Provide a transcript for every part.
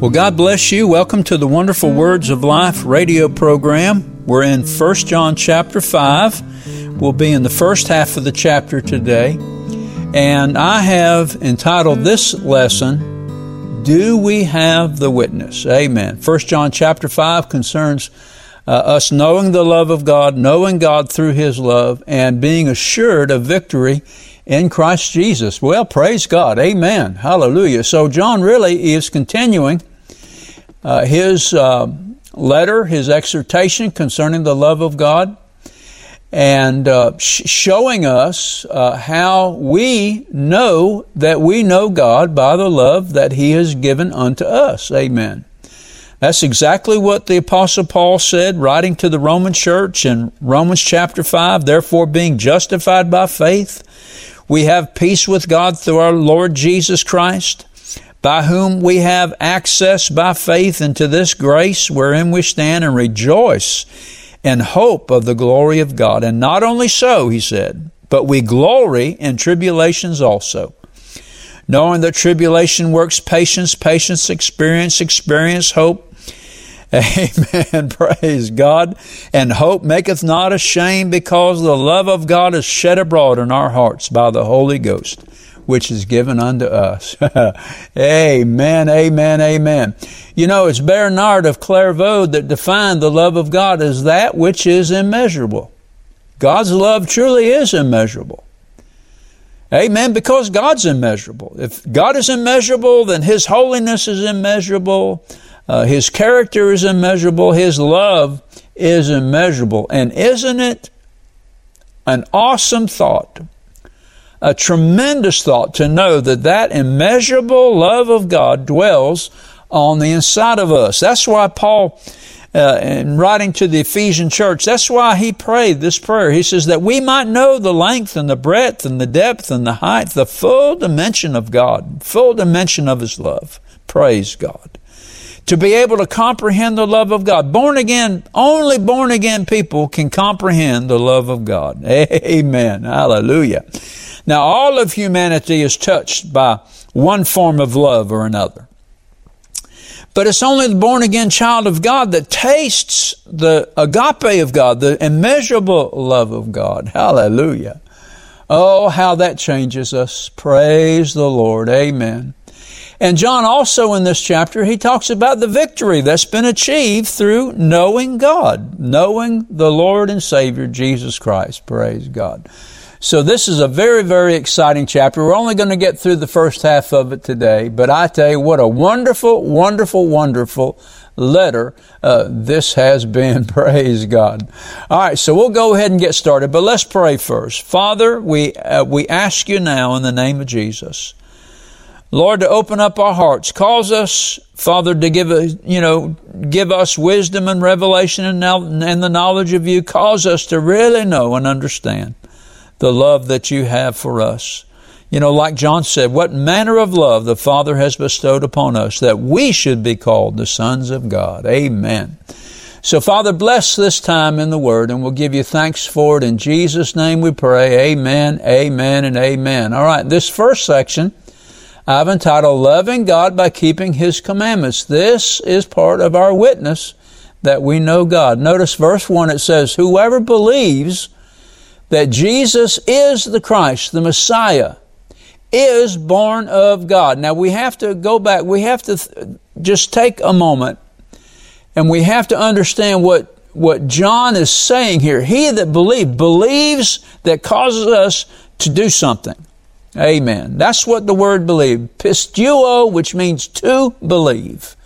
Well, God bless you. Welcome to the Wonderful Words of Life radio program. We're in 1 John chapter 5. We'll be in the first half of the chapter today. And I have entitled this lesson, Do We Have the Witness? Amen. 1 John chapter 5 concerns uh, us knowing the love of God, knowing God through His love, and being assured of victory in Christ Jesus. Well, praise God. Amen. Hallelujah. So John really is continuing uh, his uh, letter, his exhortation concerning the love of God, and uh, sh- showing us uh, how we know that we know God by the love that He has given unto us. Amen. That's exactly what the Apostle Paul said, writing to the Roman church in Romans chapter 5. Therefore, being justified by faith, we have peace with God through our Lord Jesus Christ by whom we have access by faith into this grace wherein we stand and rejoice in hope of the glory of God. And not only so, he said, but we glory in tribulations also. Knowing that tribulation works patience, patience experience, experience hope. Amen. Praise God. And hope maketh not ashamed because the love of God is shed abroad in our hearts by the Holy Ghost which is given unto us. amen, amen, amen. You know, it's Bernard of Clairvaux that defined the love of God as that which is immeasurable. God's love truly is immeasurable. Amen, because God's immeasurable. If God is immeasurable, then His holiness is immeasurable. Uh, his character is immeasurable. His love is immeasurable. And isn't it an awesome thought a tremendous thought to know that that immeasurable love of God dwells on the inside of us. That's why Paul, uh, in writing to the Ephesian church, that's why he prayed this prayer. He says that we might know the length and the breadth and the depth and the height, the full dimension of God, full dimension of His love. Praise God. To be able to comprehend the love of God. Born again, only born again people can comprehend the love of God. Amen. Hallelujah. Now, all of humanity is touched by one form of love or another. But it's only the born again child of God that tastes the agape of God, the immeasurable love of God. Hallelujah. Oh, how that changes us. Praise the Lord. Amen. And John also in this chapter, he talks about the victory that's been achieved through knowing God, knowing the Lord and Savior Jesus Christ. Praise God. So this is a very, very exciting chapter. We're only going to get through the first half of it today, but I tell you what a wonderful, wonderful, wonderful letter uh, this has been. Praise God. All right, so we'll go ahead and get started, but let's pray first. Father, we uh, we ask you now in the name of Jesus. Lord, to open up our hearts, cause us, Father, to give you know, give us wisdom and revelation and, and the knowledge of you. Cause us to really know and understand the love that you have for us. You know, like John said, what manner of love the Father has bestowed upon us that we should be called the sons of God. Amen. So, Father, bless this time in the Word, and we'll give you thanks for it. In Jesus' name we pray. Amen, amen, and amen. All right, this first section I've entitled Loving God by Keeping His Commandments. This is part of our witness that we know God. Notice verse 1, it says, Whoever believes that Jesus is the Christ, the Messiah, is born of God. Now we have to go back, we have to th- just take a moment and we have to understand what what John is saying here. He that believes believes that causes us to do something. Amen. That's what the word believe. Pisteuo, which means to believe.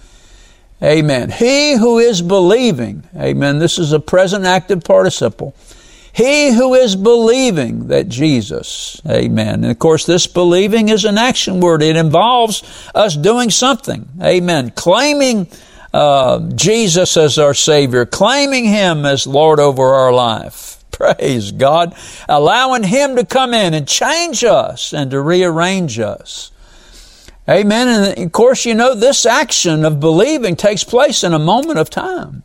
Amen. He who is believing. Amen. This is a present active participle. He who is believing that Jesus, amen. And of course, this believing is an action word. It involves us doing something, amen. Claiming uh, Jesus as our Savior, claiming Him as Lord over our life. Praise God. Allowing Him to come in and change us and to rearrange us. Amen. And of course, you know, this action of believing takes place in a moment of time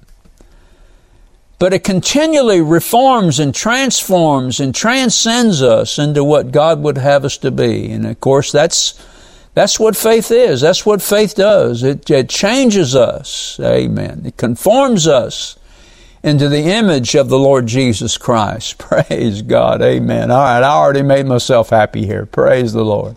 but it continually reforms and transforms and transcends us into what God would have us to be. And of course, that's That's what faith is. That's what faith does. It, it changes us. Amen. It conforms us into the image of the Lord Jesus Christ. Praise God. Amen. All right. I already made myself happy here. Praise the Lord.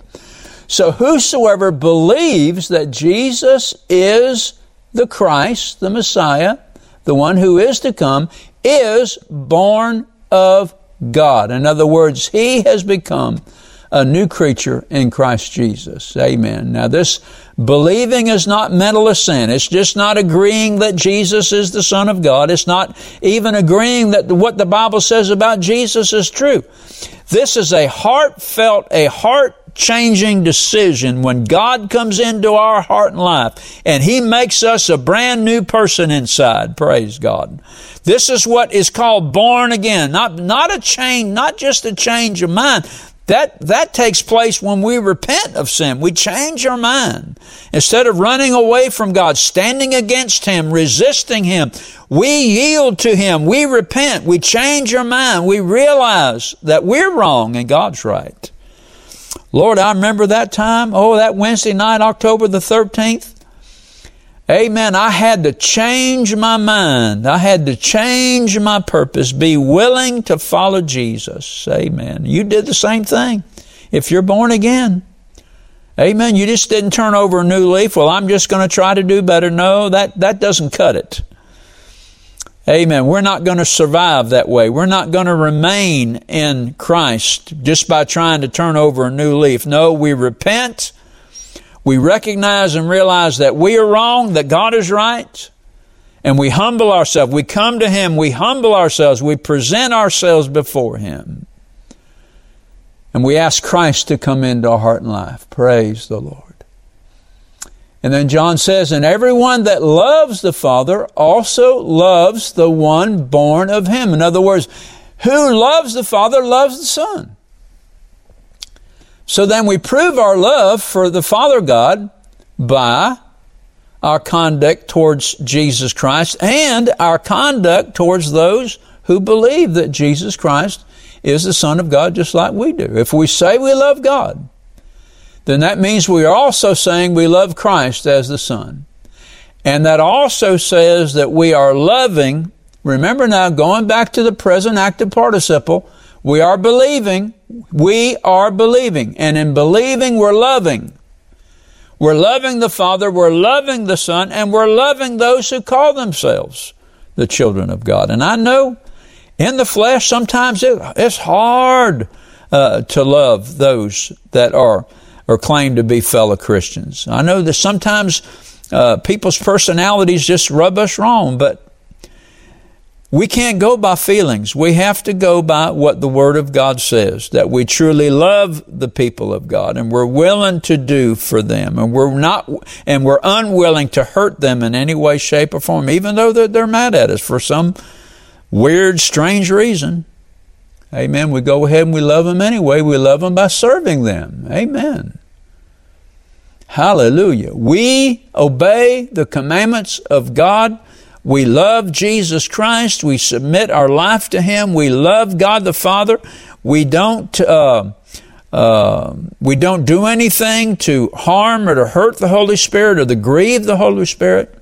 So whosoever believes that Jesus is the Christ, the Messiah, the one who is to come, is born of God. In other words, he has become a new creature in Christ Jesus. Amen. Now this believing is not mental assent. It's just not agreeing that Jesus is the Son of God. It's not even agreeing that what the Bible says about Jesus is true. This is a heartfelt, a heart changing decision when God comes into our heart and life and He makes us a brand new person inside. Praise God. This is what is called born again. Not, not a change, not just a change of mind. That, that takes place when we repent of sin. We change our mind. Instead of running away from God, standing against Him, resisting Him, we yield to Him. We repent. We change our mind. We realize that we're wrong and God's right. Lord, I remember that time. Oh, that Wednesday night, October the 13th. Amen. I had to change my mind. I had to change my purpose, be willing to follow Jesus. Amen. You did the same thing. If you're born again, Amen. You just didn't turn over a new leaf. Well, I'm just going to try to do better. No, that, that doesn't cut it. Amen. We're not going to survive that way. We're not going to remain in Christ just by trying to turn over a new leaf. No, we repent we recognize and realize that we are wrong, that God is right, and we humble ourselves. We come to Him, we humble ourselves, we present ourselves before Him. And we ask Christ to come into our heart and life. Praise the Lord. And then John says, And everyone that loves the Father also loves the one born of Him. In other words, who loves the Father loves the Son. So then we prove our love for the Father God by our conduct towards Jesus Christ and our conduct towards those who believe that Jesus Christ is the Son of God just like we do. If we say we love God, then that means we are also saying we love Christ as the Son. And that also says that we are loving, remember now, going back to the present active participle, we are believing. We are believing. And in believing, we're loving. We're loving the Father, we're loving the Son, and we're loving those who call themselves the children of God. And I know in the flesh, sometimes it, it's hard uh, to love those that are or claim to be fellow Christians. I know that sometimes uh, people's personalities just rub us wrong, but we can't go by feelings. We have to go by what the Word of God says, that we truly love the people of God and we're willing to do for them and we're not, and we're unwilling to hurt them in any way, shape, or form, even though they're, they're mad at us for some weird, strange reason. Amen. We go ahead and we love them anyway. We love them by serving them. Amen. Hallelujah. We obey the commandments of God we love Jesus Christ. We submit our life to Him. We love God the Father. We don't, uh, uh, we don't do anything to harm or to hurt the Holy Spirit or to grieve the Holy Spirit.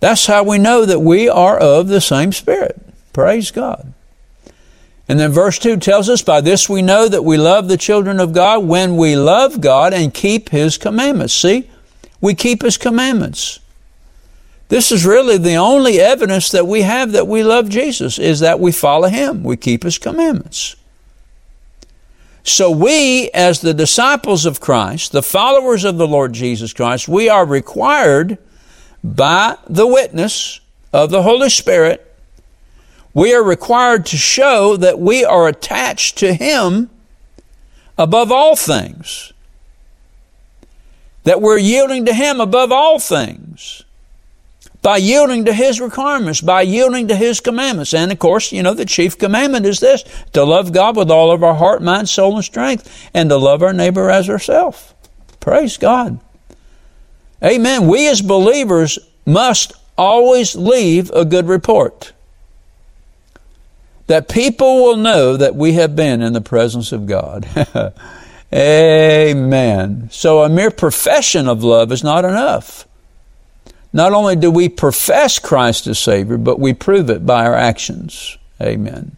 That's how we know that we are of the same Spirit. Praise God. And then verse 2 tells us, By this we know that we love the children of God when we love God and keep His commandments. See, we keep His commandments. This is really the only evidence that we have that we love Jesus is that we follow Him. We keep His commandments. So we, as the disciples of Christ, the followers of the Lord Jesus Christ, we are required by the witness of the Holy Spirit, we are required to show that we are attached to Him above all things. That we're yielding to Him above all things by yielding to His requirements, by yielding to His commandments. And of course, you know, the chief commandment is this to love God with all of our heart, mind, soul, and strength, and to love our neighbor as ourselves. Praise God. Amen. We as believers must always leave a good report. That people will know that we have been in the presence of God. Amen. So a mere profession of love is not enough. Not only do we profess Christ as Savior, but we prove it by our actions. Amen.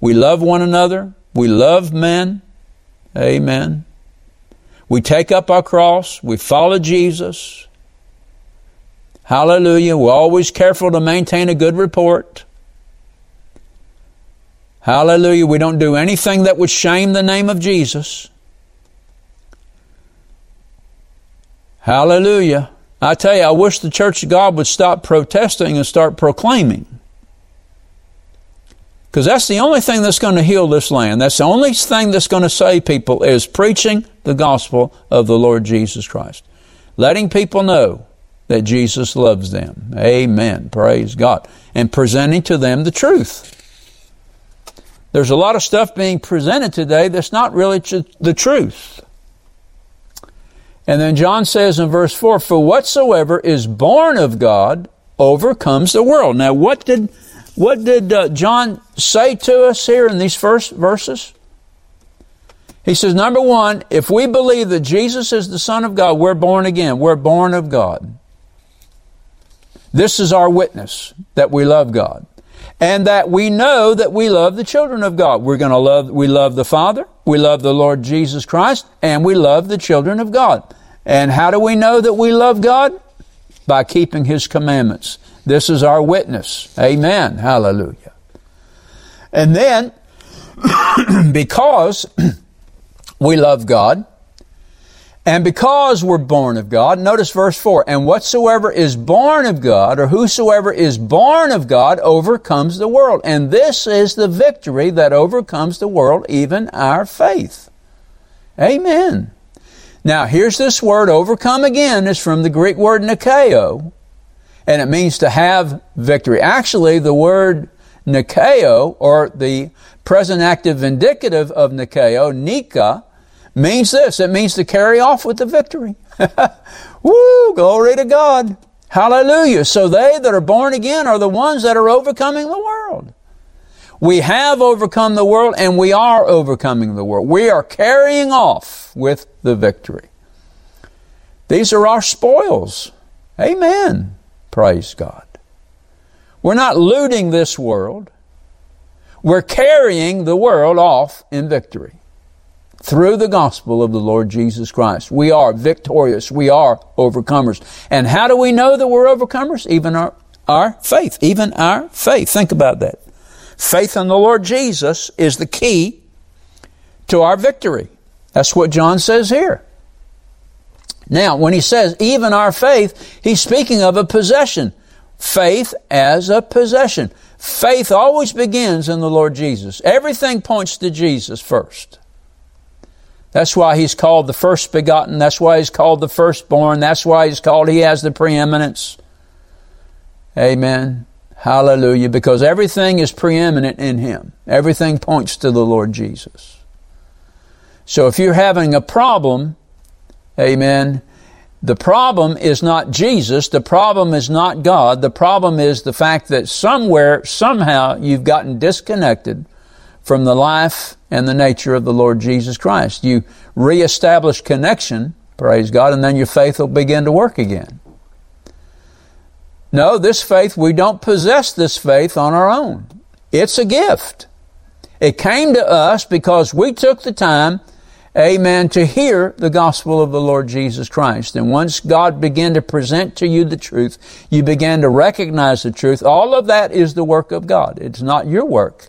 We love one another. We love men. Amen. We take up our cross. We follow Jesus. Hallelujah. We're always careful to maintain a good report. Hallelujah. We don't do anything that would shame the name of Jesus. Hallelujah. I tell you, I wish the Church of God would stop protesting and start proclaiming. Because that's the only thing that's going to heal this land. That's the only thing that's going to save people is preaching the gospel of the Lord Jesus Christ. Letting people know that Jesus loves them. Amen. Praise God. And presenting to them the truth. There's a lot of stuff being presented today that's not really the truth. And then John says in verse 4, For whatsoever is born of God overcomes the world. Now, what did, what did uh, John say to us here in these first verses? He says, number one, if we believe that Jesus is the Son of God, we're born again. We're born of God. This is our witness that we love God and that we know that we love the children of God. We're going to love, we love the Father, we love the Lord Jesus Christ, and we love the children of God. And how do we know that we love God? By keeping His commandments. This is our witness. Amen. Hallelujah. And then, because we love God, and because we're born of God, notice verse 4, and whatsoever is born of God, or whosoever is born of God, overcomes the world. And this is the victory that overcomes the world, even our faith. Amen. Now, here's this word overcome again, is from the Greek word nikeo, and it means to have victory. Actually, the word nikeo, or the present active indicative of nikeo, nika, means this it means to carry off with the victory. Woo, glory to God. Hallelujah. So they that are born again are the ones that are overcoming the world. We have overcome the world and we are overcoming the world. We are carrying off with the victory. These are our spoils. Amen. Praise God. We're not looting this world. We're carrying the world off in victory through the gospel of the Lord Jesus Christ. We are victorious. We are overcomers. And how do we know that we're overcomers? Even our, our faith. Even our faith. Think about that. Faith in the Lord Jesus is the key to our victory. That's what John says here. Now, when he says even our faith, he's speaking of a possession. Faith as a possession. Faith always begins in the Lord Jesus. Everything points to Jesus first. That's why he's called the first begotten. That's why he's called the firstborn. That's why he's called, he has the preeminence. Amen. Hallelujah. Because everything is preeminent in him. Everything points to the Lord Jesus. So if you're having a problem, amen, the problem is not Jesus. The problem is not God. The problem is the fact that somewhere, somehow, you've gotten disconnected from the life and the nature of the Lord Jesus Christ. You reestablish connection, praise God, and then your faith will begin to work again. No, this faith, we don't possess this faith on our own. It's a gift. It came to us because we took the time, amen, to hear the gospel of the Lord Jesus Christ. And once God began to present to you the truth, you began to recognize the truth. All of that is the work of God. It's not your work.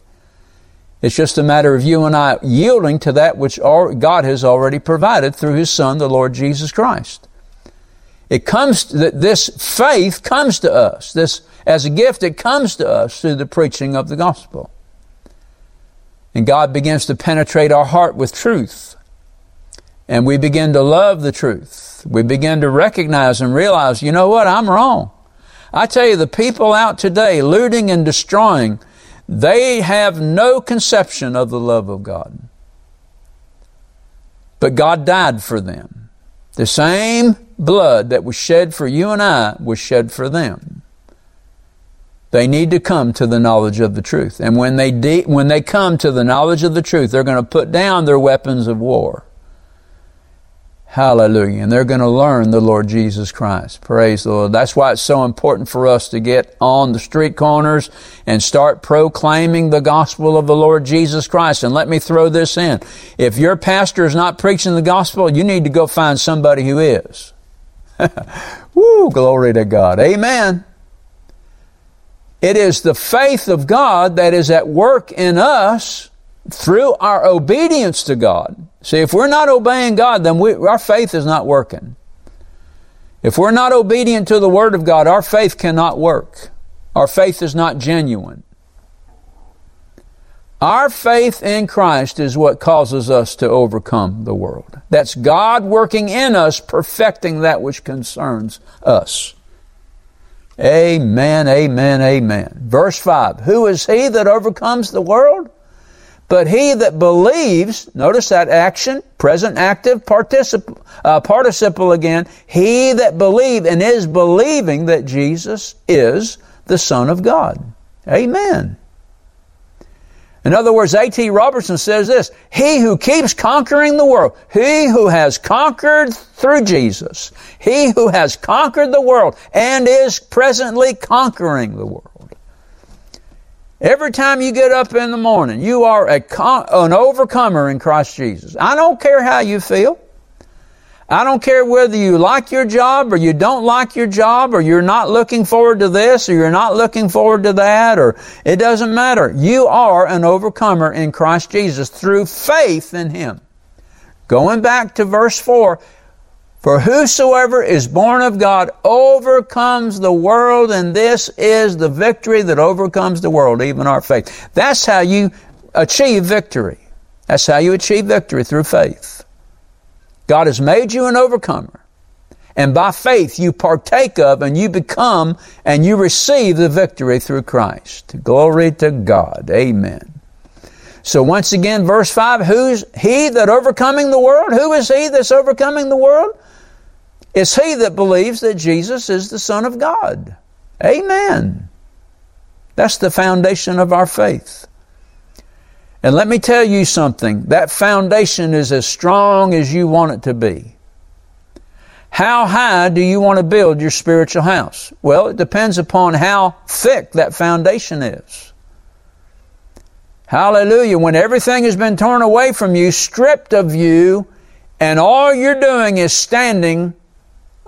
It's just a matter of you and I yielding to that which God has already provided through His Son, the Lord Jesus Christ. It comes, that this faith comes to us. This, as a gift, it comes to us through the preaching of the gospel. And God begins to penetrate our heart with truth. And we begin to love the truth. We begin to recognize and realize, you know what, I'm wrong. I tell you, the people out today looting and destroying, they have no conception of the love of God. But God died for them. The same blood that was shed for you and I was shed for them. They need to come to the knowledge of the truth. And when they, de- when they come to the knowledge of the truth, they're going to put down their weapons of war. Hallelujah. And they're going to learn the Lord Jesus Christ. Praise the Lord. That's why it's so important for us to get on the street corners and start proclaiming the gospel of the Lord Jesus Christ. And let me throw this in. If your pastor is not preaching the gospel, you need to go find somebody who is. Woo, glory to God. Amen. It is the faith of God that is at work in us through our obedience to God. See, if we're not obeying God, then we, our faith is not working. If we're not obedient to the Word of God, our faith cannot work. Our faith is not genuine. Our faith in Christ is what causes us to overcome the world. That's God working in us, perfecting that which concerns us. Amen, amen, amen. Verse 5 Who is he that overcomes the world? But he that believes, notice that action, present active participle, uh, participle again, he that believe and is believing that Jesus is the Son of God. Amen. In other words, A.T. Robertson says this, he who keeps conquering the world, he who has conquered through Jesus, he who has conquered the world and is presently conquering the world. Every time you get up in the morning, you are a con- an overcomer in Christ Jesus. I don't care how you feel. I don't care whether you like your job or you don't like your job or you're not looking forward to this or you're not looking forward to that or it doesn't matter. You are an overcomer in Christ Jesus through faith in Him. Going back to verse 4, for whosoever is born of God overcomes the world, and this is the victory that overcomes the world, even our faith. That's how you achieve victory. That's how you achieve victory through faith. God has made you an overcomer. And by faith you partake of and you become and you receive the victory through Christ. Glory to God. Amen. So once again, verse 5, who's he that overcoming the world? Who is he that's overcoming the world? It's he that believes that Jesus is the Son of God. Amen. That's the foundation of our faith. And let me tell you something that foundation is as strong as you want it to be. How high do you want to build your spiritual house? Well, it depends upon how thick that foundation is. Hallelujah. When everything has been torn away from you, stripped of you, and all you're doing is standing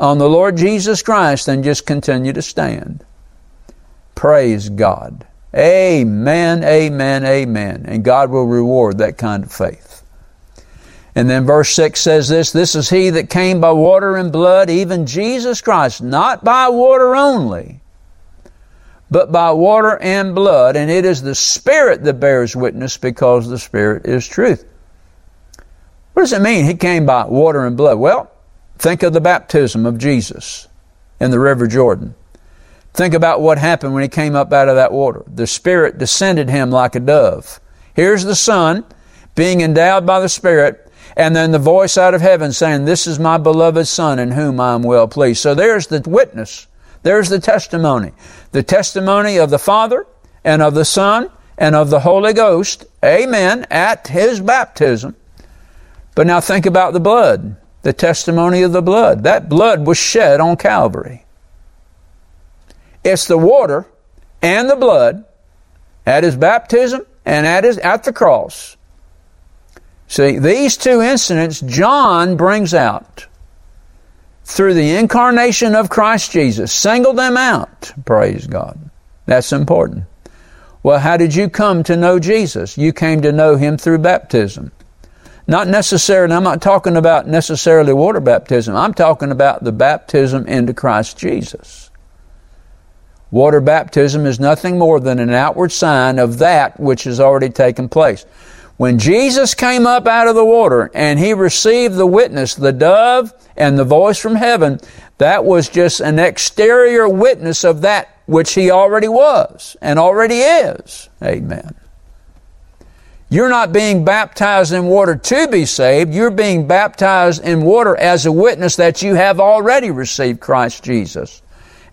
on the Lord Jesus Christ and just continue to stand. Praise God. Amen, amen, amen. And God will reward that kind of faith. And then verse 6 says this This is he that came by water and blood, even Jesus Christ, not by water only, but by water and blood. And it is the Spirit that bears witness because the Spirit is truth. What does it mean? He came by water and blood. Well, Think of the baptism of Jesus in the River Jordan. Think about what happened when he came up out of that water. The Spirit descended him like a dove. Here's the Son being endowed by the Spirit, and then the voice out of heaven saying, This is my beloved Son in whom I am well pleased. So there's the witness. There's the testimony. The testimony of the Father and of the Son and of the Holy Ghost. Amen. At his baptism. But now think about the blood the testimony of the blood. That blood was shed on Calvary. It's the water and the blood at his baptism and at his at the cross. See, these two incidents John brings out through the incarnation of Christ Jesus. Single them out. Praise God. That's important. Well, how did you come to know Jesus? You came to know him through baptism. Not necessarily, I'm not talking about necessarily water baptism. I'm talking about the baptism into Christ Jesus. Water baptism is nothing more than an outward sign of that which has already taken place. When Jesus came up out of the water and he received the witness, the dove and the voice from heaven, that was just an exterior witness of that which he already was and already is. Amen. You're not being baptized in water to be saved. You're being baptized in water as a witness that you have already received Christ Jesus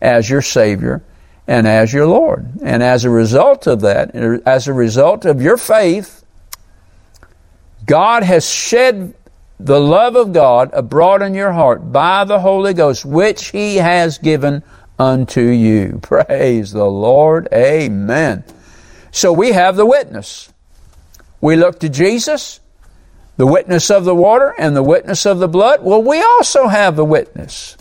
as your Savior and as your Lord. And as a result of that, as a result of your faith, God has shed the love of God abroad in your heart by the Holy Ghost, which He has given unto you. Praise the Lord. Amen. So we have the witness. We look to Jesus, the witness of the water and the witness of the blood. Well, we also have the witness.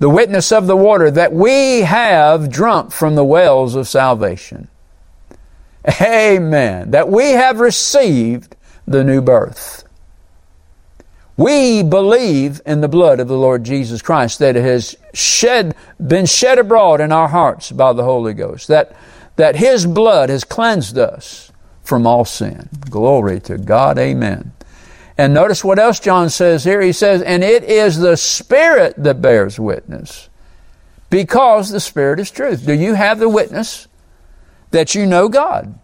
The witness of the water that we have drunk from the wells of salvation. Amen. That we have received the new birth. We believe in the blood of the Lord Jesus Christ that it has shed, been shed abroad in our hearts by the Holy Ghost. That, that His blood has cleansed us from all sin. Glory to God. Amen. And notice what else John says here. He says, and it is the Spirit that bears witness because the Spirit is truth. Do you have the witness that you know God?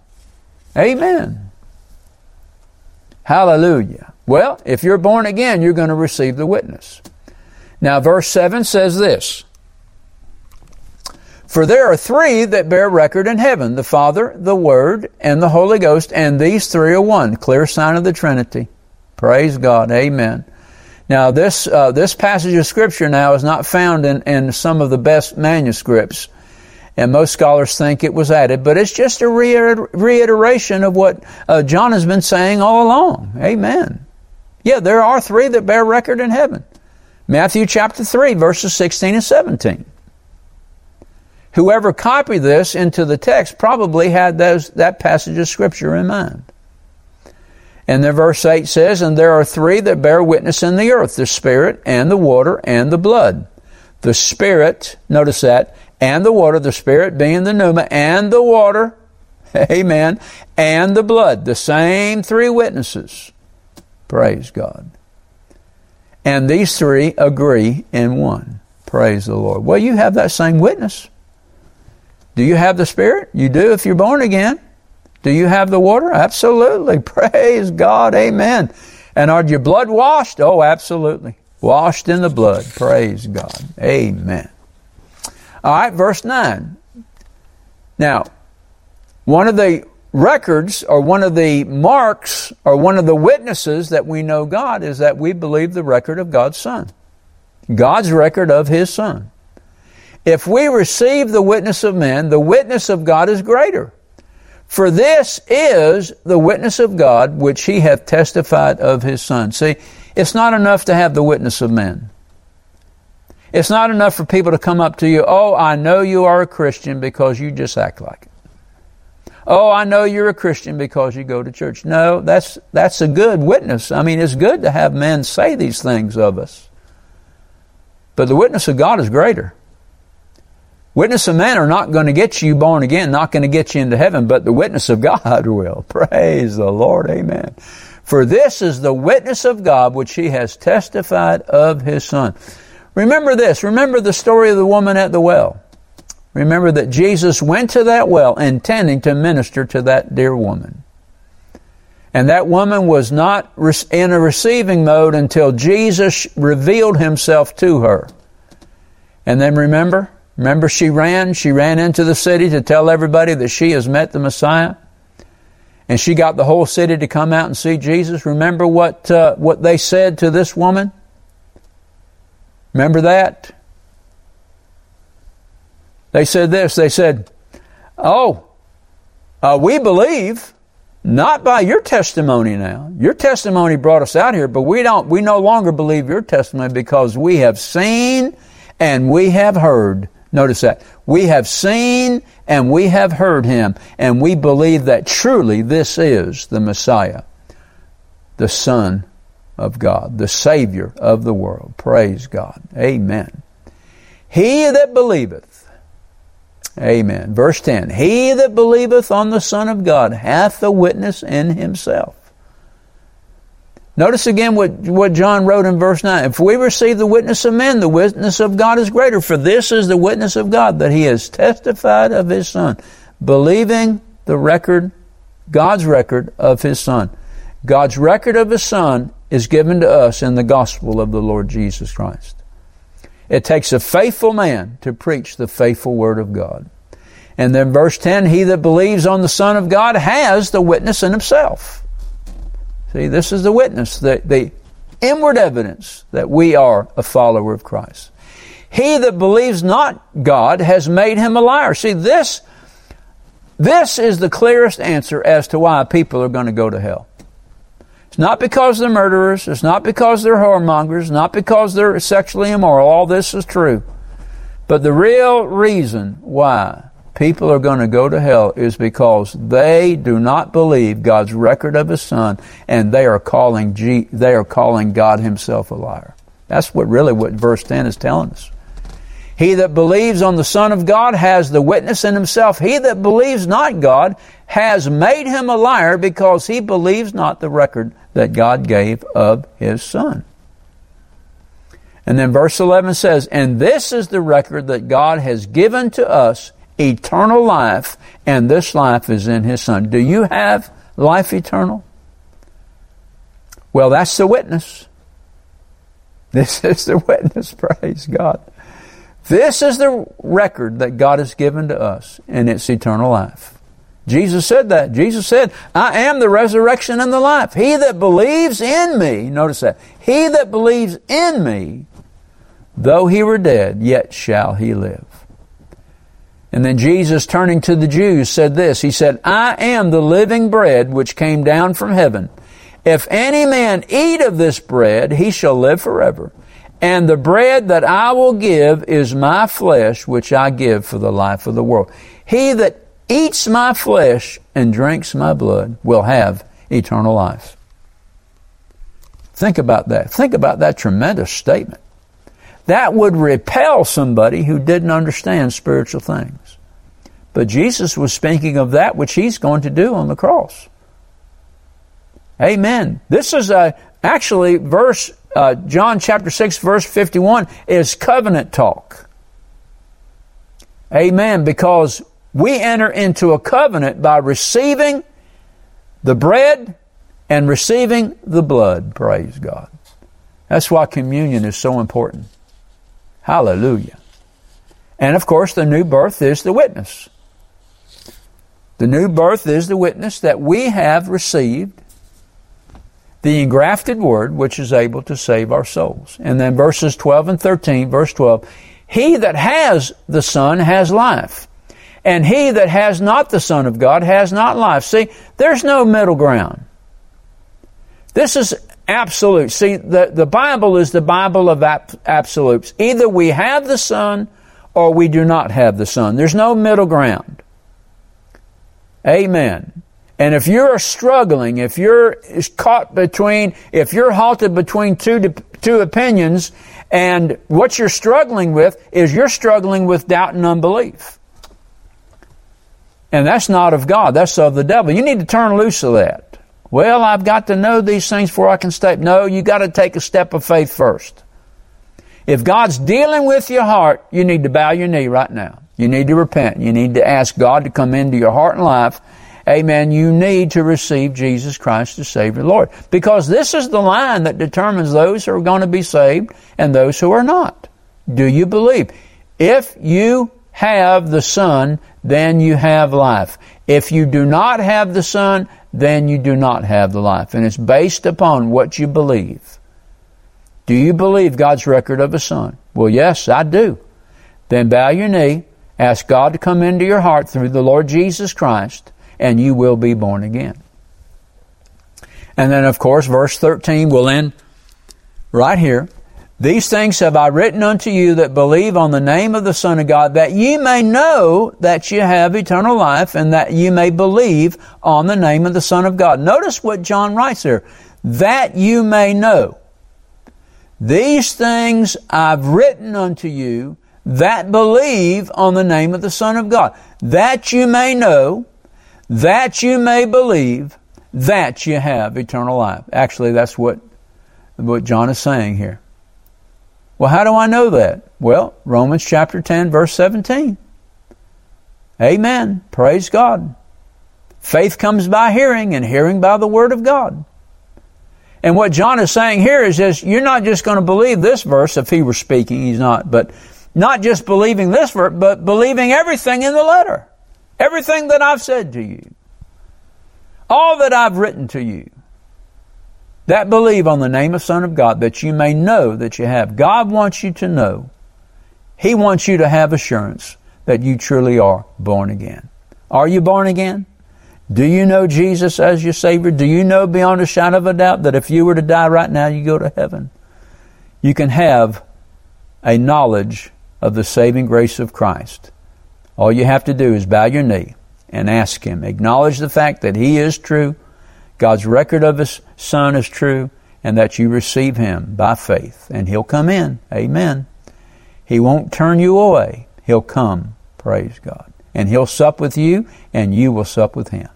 Amen. Hallelujah. Well, if you're born again, you're going to receive the witness. Now, verse 7 says this For there are three that bear record in heaven the Father, the Word, and the Holy Ghost, and these three are one. Clear sign of the Trinity. Praise God. Amen. Now, this, uh, this passage of Scripture now is not found in, in some of the best manuscripts and most scholars think it was added, but it's just a reiteration of what uh, John has been saying all along. Amen. Yeah, there are three that bear record in heaven. Matthew chapter 3, verses 16 and 17. Whoever copied this into the text probably had those, that passage of Scripture in mind. And then verse 8 says, And there are three that bear witness in the earth the Spirit, and the water, and the blood. The Spirit, notice that, and the water, the Spirit being the pneuma, and the water, amen, and the blood, the same three witnesses. Praise God. And these three agree in one. Praise the Lord. Well, you have that same witness. Do you have the Spirit? You do if you're born again. Do you have the water? Absolutely. Praise God. Amen. And are your blood washed? Oh, absolutely. Washed in the blood. Praise God. Amen. All right, verse 9. Now, one of the records or one of the marks or one of the witnesses that we know God is that we believe the record of God's Son. God's record of His Son. If we receive the witness of men, the witness of God is greater. For this is the witness of God which He hath testified of His Son. See, it's not enough to have the witness of men. It's not enough for people to come up to you, oh, I know you are a Christian because you just act like it. Oh, I know you're a Christian because you go to church. No, that's, that's a good witness. I mean, it's good to have men say these things of us. But the witness of God is greater. Witness of men are not going to get you born again, not going to get you into heaven, but the witness of God will. Praise the Lord. Amen. For this is the witness of God which he has testified of his Son. Remember this. Remember the story of the woman at the well. Remember that Jesus went to that well intending to minister to that dear woman. And that woman was not in a receiving mode until Jesus revealed himself to her. And then remember, remember she ran, she ran into the city to tell everybody that she has met the Messiah. And she got the whole city to come out and see Jesus. Remember what, uh, what they said to this woman? Remember that? They said this. They said, Oh, uh, we believe, not by your testimony now. Your testimony brought us out here, but we don't, we no longer believe your testimony because we have seen and we have heard. Notice that. We have seen and we have heard him, and we believe that truly this is the Messiah, the Son of God, the Savior of the world. Praise God. Amen. He that believeth, Amen. Verse 10 He that believeth on the Son of God hath a witness in himself. Notice again what, what John wrote in verse 9. If we receive the witness of men, the witness of God is greater, for this is the witness of God, that he has testified of his Son, believing the record, God's record of his Son. God's record of his Son is given to us in the gospel of the Lord Jesus Christ. It takes a faithful man to preach the faithful word of God. And then verse 10, he that believes on the Son of God has the witness in himself. See, this is the witness, the, the, inward evidence that we are a follower of Christ. He that believes not God has made him a liar. See, this, this is the clearest answer as to why people are going to go to hell. It's not because they're murderers. It's not because they're whoremongers. Not because they're sexually immoral. All this is true. But the real reason why people are going to go to hell is because they do not believe God's record of His Son, and they are calling G, they are calling God Himself a liar. That's what really what verse ten is telling us. He that believes on the Son of God has the witness in himself. He that believes not God has made him a liar because he believes not the record that God gave of his Son. And then verse 11 says, And this is the record that God has given to us eternal life, and this life is in his Son. Do you have life eternal? Well, that's the witness. This is the witness, praise God. This is the record that God has given to us, and it's eternal life. Jesus said that. Jesus said, I am the resurrection and the life. He that believes in me, notice that, he that believes in me, though he were dead, yet shall he live. And then Jesus, turning to the Jews, said this He said, I am the living bread which came down from heaven. If any man eat of this bread, he shall live forever. And the bread that I will give is my flesh, which I give for the life of the world. He that eats my flesh and drinks my blood will have eternal life. Think about that. Think about that tremendous statement. That would repel somebody who didn't understand spiritual things. But Jesus was speaking of that which he's going to do on the cross. Amen. This is a, actually verse uh, John chapter 6 verse 51 is covenant talk. Amen. Because we enter into a covenant by receiving the bread and receiving the blood. Praise God. That's why communion is so important. Hallelujah. And of course, the new birth is the witness. The new birth is the witness that we have received the engrafted word which is able to save our souls. And then verses 12 and 13, verse 12, he that has the Son has life. And he that has not the Son of God has not life. See, there's no middle ground. This is absolute. See, the, the Bible is the Bible of absolutes. Either we have the Son or we do not have the Son. There's no middle ground. Amen. And if you're struggling, if you're caught between, if you're halted between two, two opinions, and what you're struggling with is you're struggling with doubt and unbelief. And that's not of God, that's of the devil. You need to turn loose of that. Well, I've got to know these things before I can step. No, you got to take a step of faith first. If God's dealing with your heart, you need to bow your knee right now. You need to repent. You need to ask God to come into your heart and life amen, you need to receive Jesus Christ as Savior Lord. Because this is the line that determines those who are going to be saved and those who are not. Do you believe? If you have the Son, then you have life. If you do not have the Son, then you do not have the life. And it's based upon what you believe. Do you believe God's record of a Son? Well, yes, I do. Then bow your knee, ask God to come into your heart through the Lord Jesus Christ, and you will be born again. And then, of course, verse 13 will end right here. These things have I written unto you that believe on the name of the Son of God, that ye may know that you have eternal life, and that you may believe on the name of the Son of God. Notice what John writes here. That you may know. These things I've written unto you that believe on the name of the Son of God, that you may know that you may believe that you have eternal life. Actually, that's what, what John is saying here. Well, how do I know that? Well, Romans chapter 10, verse 17. Amen. Praise God. Faith comes by hearing, and hearing by the Word of God. And what John is saying here is just, you're not just going to believe this verse if he were speaking, he's not, but not just believing this verse, but believing everything in the letter. Everything that I've said to you. All that I've written to you. That believe on the name of Son of God that you may know that you have. God wants you to know. He wants you to have assurance that you truly are born again. Are you born again? Do you know Jesus as your Savior? Do you know beyond a shadow of a doubt that if you were to die right now, you go to heaven? You can have a knowledge of the saving grace of Christ. All you have to do is bow your knee and ask Him. Acknowledge the fact that He is true, God's record of His Son is true, and that you receive Him by faith. And He'll come in. Amen. He won't turn you away. He'll come. Praise God. And He'll sup with you, and you will sup with Him.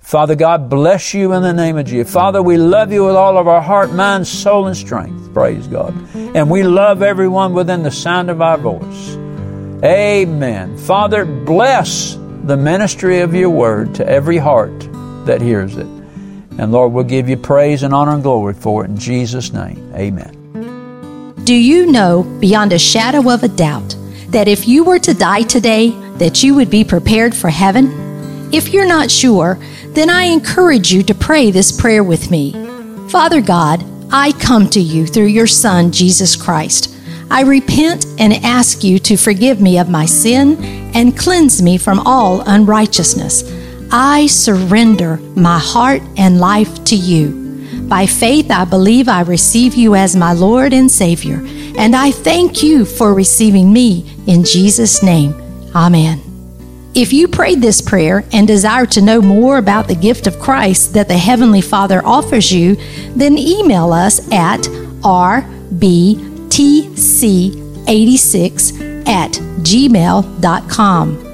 Father God, bless you in the name of Jesus. Father, we love you with all of our heart, mind, soul, and strength. Praise God. And we love everyone within the sound of our voice. Amen. Father, bless the ministry of your word to every heart that hears it. And Lord, we'll give you praise and honor and glory for it in Jesus' name. Amen. Do you know beyond a shadow of a doubt that if you were to die today, that you would be prepared for heaven? If you're not sure, then I encourage you to pray this prayer with me. Father God, I come to you through your Son, Jesus Christ. I repent and ask you to forgive me of my sin and cleanse me from all unrighteousness. I surrender my heart and life to you. By faith, I believe I receive you as my Lord and Savior, and I thank you for receiving me in Jesus' name. Amen. If you prayed this prayer and desire to know more about the gift of Christ that the Heavenly Father offers you, then email us at rbtc86 at gmail.com.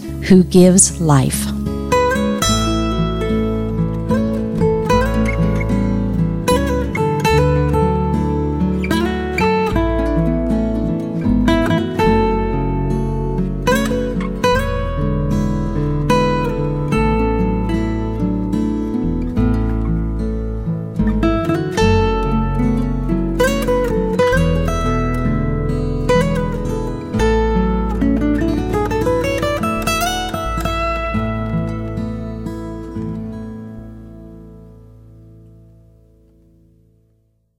who gives life.